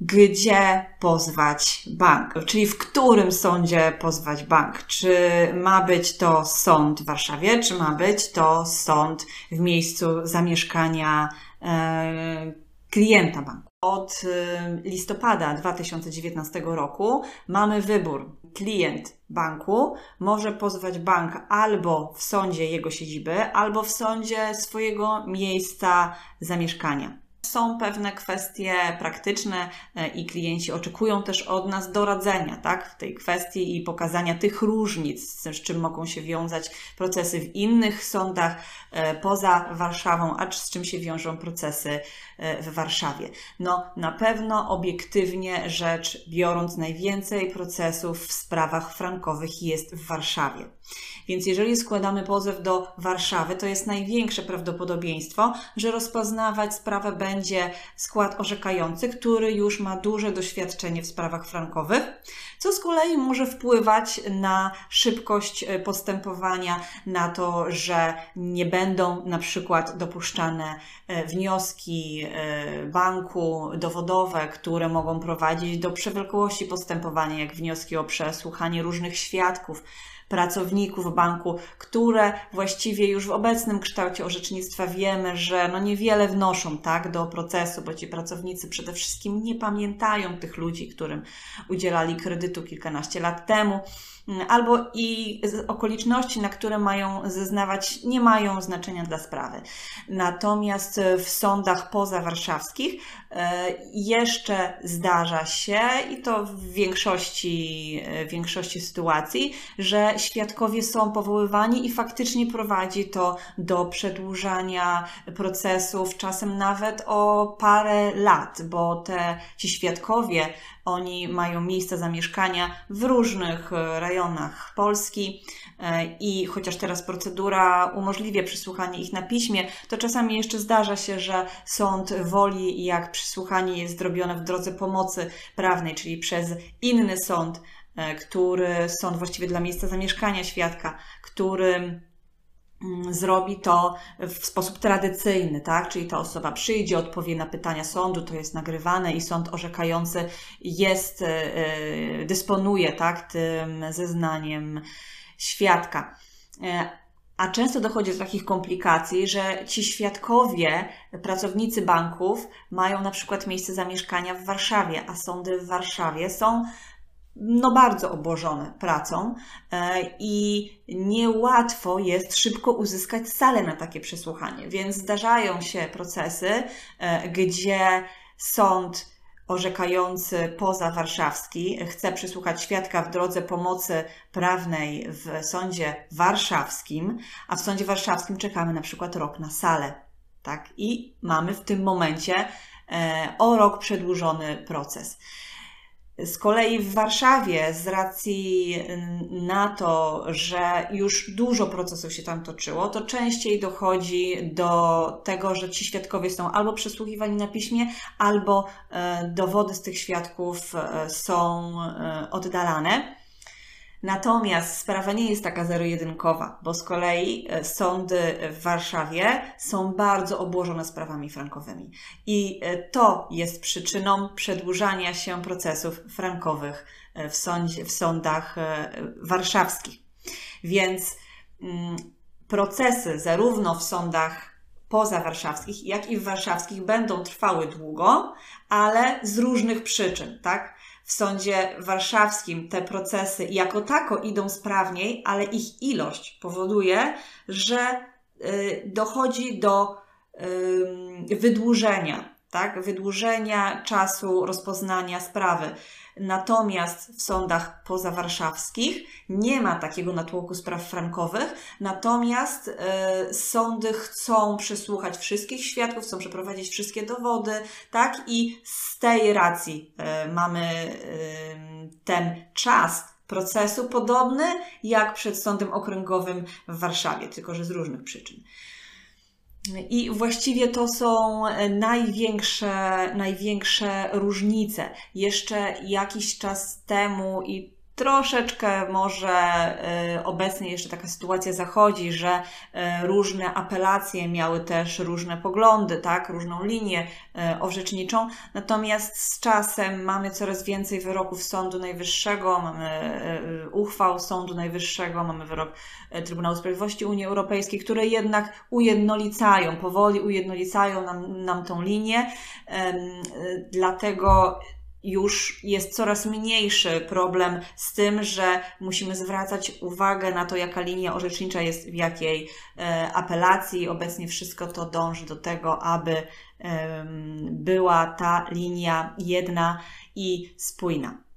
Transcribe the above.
gdzie pozwać bank, czyli w którym sądzie pozwać bank. Czy ma być to sąd w Warszawie, czy ma być to sąd w miejscu zamieszkania e, klienta banku. Od e, listopada 2019 roku mamy wybór. Klient banku może pozwać bank albo w sądzie jego siedziby, albo w sądzie swojego miejsca zamieszkania. Są pewne kwestie praktyczne e, i klienci oczekują też od nas doradzenia tak, w tej kwestii i pokazania tych różnic, z czym mogą się wiązać procesy w innych sądach e, poza Warszawą, a z czym się wiążą procesy e, w Warszawie. No, na pewno obiektywnie rzecz biorąc, najwięcej procesów w sprawach frankowych jest w Warszawie. Więc jeżeli składamy pozew do Warszawy, to jest największe prawdopodobieństwo, że rozpoznawać sprawę będzie skład orzekający, który już ma duże doświadczenie w sprawach frankowych, co z kolei może wpływać na szybkość e, postępowania, na to, że nie będą na przykład dopuszczane e, wnioski e, banku dowodowe, które mogą prowadzić do przewlekłości postępowania, jak wnioski o przesłuchanie różnych świadków, pracowników banku, które właściwie już w obecnym kształcie orzecznictwa wiemy, że no niewiele wnoszą tak, do procesu, bo ci pracownicy przede wszystkim nie pamiętają tych ludzi, którym udzielali kredytu kilkanaście lat temu albo i okoliczności, na które mają zeznawać, nie mają znaczenia dla sprawy. Natomiast w sądach pozawarszawskich e, jeszcze zdarza się, i to w większości, w większości sytuacji, że świadkowie są powoływani i faktycznie prowadzi to do przedłużania procesów, czasem nawet o parę lat, bo te ci świadkowie oni mają miejsca zamieszkania w różnych e, rejonach Polski e, i chociaż teraz procedura umożliwia przysłuchanie ich na piśmie, to czasami jeszcze zdarza się, że sąd woli, jak przysłuchanie jest zrobione w drodze pomocy prawnej, czyli przez inny sąd, który sąd właściwie dla miejsca zamieszkania świadka, który Mm, zrobi to w sposób tradycyjny, tak? Czyli ta osoba przyjdzie, odpowie na pytania sądu, to jest nagrywane i sąd orzekający jest, yy, dysponuje, tak, tym zeznaniem świadka. E, a często dochodzi do takich komplikacji, że ci świadkowie, pracownicy banków mają na przykład miejsce zamieszkania w Warszawie, a sądy w Warszawie są no bardzo obłożone pracą e, i niełatwo jest szybko uzyskać salę na takie przesłuchanie, więc zdarzają się procesy, e, gdzie sąd orzekający poza warszawski chce przesłuchać świadka w drodze pomocy prawnej w sądzie warszawskim, a w sądzie warszawskim czekamy na przykład rok na salę. Tak? I mamy w tym momencie e, o rok przedłużony proces. Z kolei w Warszawie, z racji na to, że już dużo procesów się tam toczyło, to częściej dochodzi do tego, że ci świadkowie są albo przesłuchiwani na piśmie, albo e, dowody z tych świadków e, są oddalane. Natomiast sprawa nie jest taka zero-jedynkowa, bo z kolei e, sądy w Warszawie są bardzo obłożone sprawami frankowymi. I e, to jest przyczyną przedłużania się procesów frankowych e, w, sądzie, w sądach warszawskich. Więc mm, procesy zarówno w sądach pozawarszawskich, jak i w warszawskich będą trwały długo, ale z różnych przyczyn, tak? W sądzie warszawskim te procesy jako tako idą sprawniej, ale ich ilość powoduje, że y, dochodzi do wydłużenia, tak? Wydłużenia czasu rozpoznania sprawy. Natomiast w sądach pozawarszawskich nie ma takiego natłoku spraw frankowych, natomiast y, sądy chcą przesłuchać wszystkich świadków, chcą przeprowadzić wszystkie dowody, tak? I z tej racji y, mamy y, ten czas procesu podobny jak przed sądem okręgowym w Warszawie, tylko że z różnych przyczyn. I właściwie to są e, największe, największe różnice. Jeszcze jakiś czas temu i troszeczkę może y, obecnie jeszcze taka sytuacja zachodzi, że y, różne apelacje miały też różne poglądy, tak, różną linię y, orzeczniczą. Natomiast z czasem mamy coraz więcej wyroków Sądu Najwyższego, mamy uchwał Sądu Najwyższego, mamy wyrok Trybunału Sprawiedliwości Unii Europejskiej, które jednak ujednolicają, powoli ujednolicają nam, nam tą linię. Dlatego już jest coraz mniejszy problem z tym, że musimy zwracać uwagę na to, jaka linia orzecznicza jest w jakiej e, apelacji. Obecnie wszystko to dąży do tego, aby była ta linia jedna i spójna.